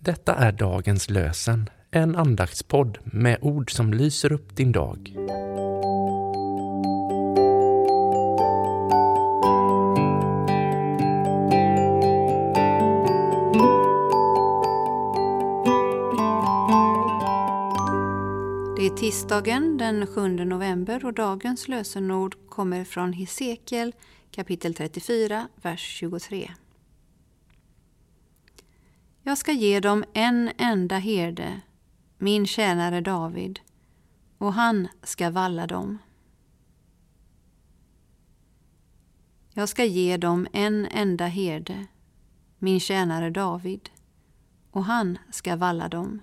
Detta är dagens lösen, en andaktspodd med ord som lyser upp din dag. Det är tisdagen den 7 november och dagens lösenord kommer från Hesekiel kapitel 34, vers 23. Jag ska ge dem en enda herde, min tjänare David, och han ska valla dem. Jag ska ge dem en enda herde, min tjänare David, och han ska valla dem.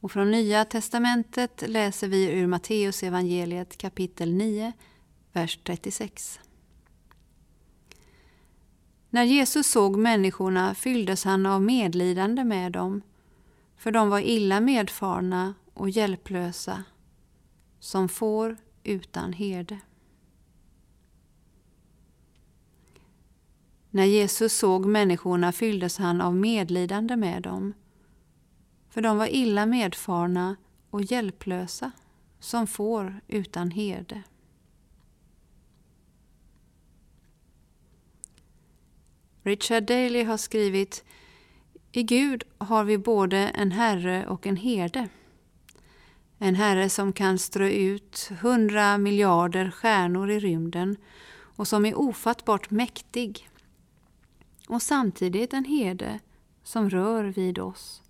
Och från Nya testamentet läser vi ur Matteus evangeliet kapitel 9, vers 36. När Jesus såg människorna fylldes han av medlidande med dem, för de var illa medfarna och hjälplösa, som får utan herde. När Jesus såg människorna fylldes han av medlidande med dem, för de var illa medfarna och hjälplösa, som får utan herde. Richard Daley har skrivit I Gud har vi både en herre och en herde. En herre som kan strö ut hundra miljarder stjärnor i rymden och som är ofattbart mäktig. Och samtidigt en herde som rör vid oss,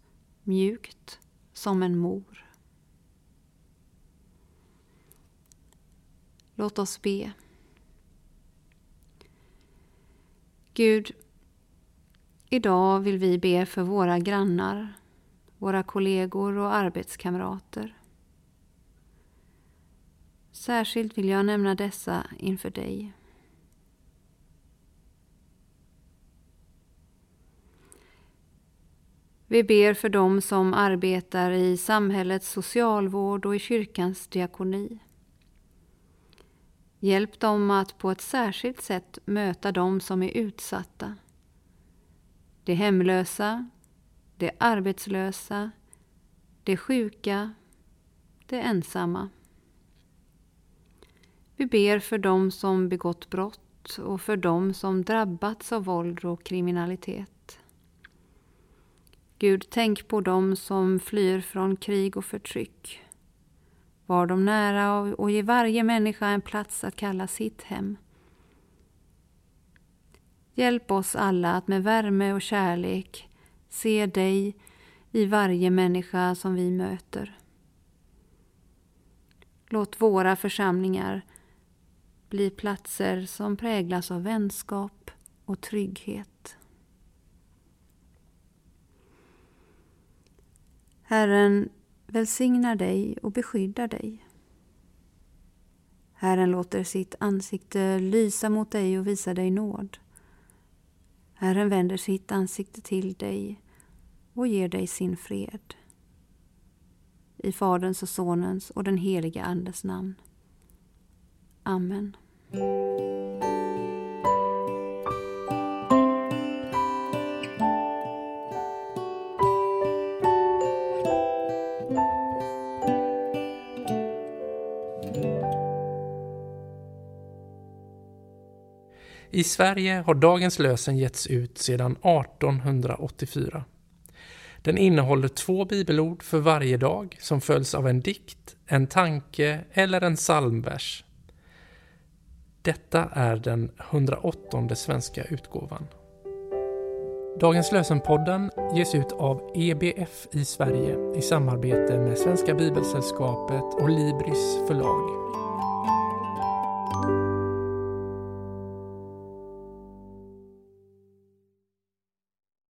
mjukt som en mor. Låt oss be. Gud, idag vill vi be för våra grannar, våra kollegor och arbetskamrater. Särskilt vill jag nämna dessa inför dig. Vi ber för dem som arbetar i samhällets socialvård och i kyrkans diakoni. Hjälp dem att på ett särskilt sätt möta dem som är utsatta. De hemlösa, de arbetslösa, de sjuka, de ensamma. Vi ber för dem som begått brott och för dem som drabbats av våld och kriminalitet. Gud, tänk på dem som flyr från krig och förtryck. Var dem nära och ge varje människa en plats att kalla sitt hem. Hjälp oss alla att med värme och kärlek se dig i varje människa som vi möter. Låt våra församlingar bli platser som präglas av vänskap och trygghet. Herren välsignar dig och beskyddar dig. Herren låter sitt ansikte lysa mot dig och visa dig nåd. Herren vänder sitt ansikte till dig och ger dig sin fred. I Faderns och Sonens och den helige Andes namn. Amen. I Sverige har dagens lösen getts ut sedan 1884. Den innehåller två bibelord för varje dag som följs av en dikt, en tanke eller en psalmvers. Detta är den 108 svenska utgåvan. Dagens lösenpodden ges ut av EBF i Sverige i samarbete med Svenska Bibelsällskapet och Libris förlag.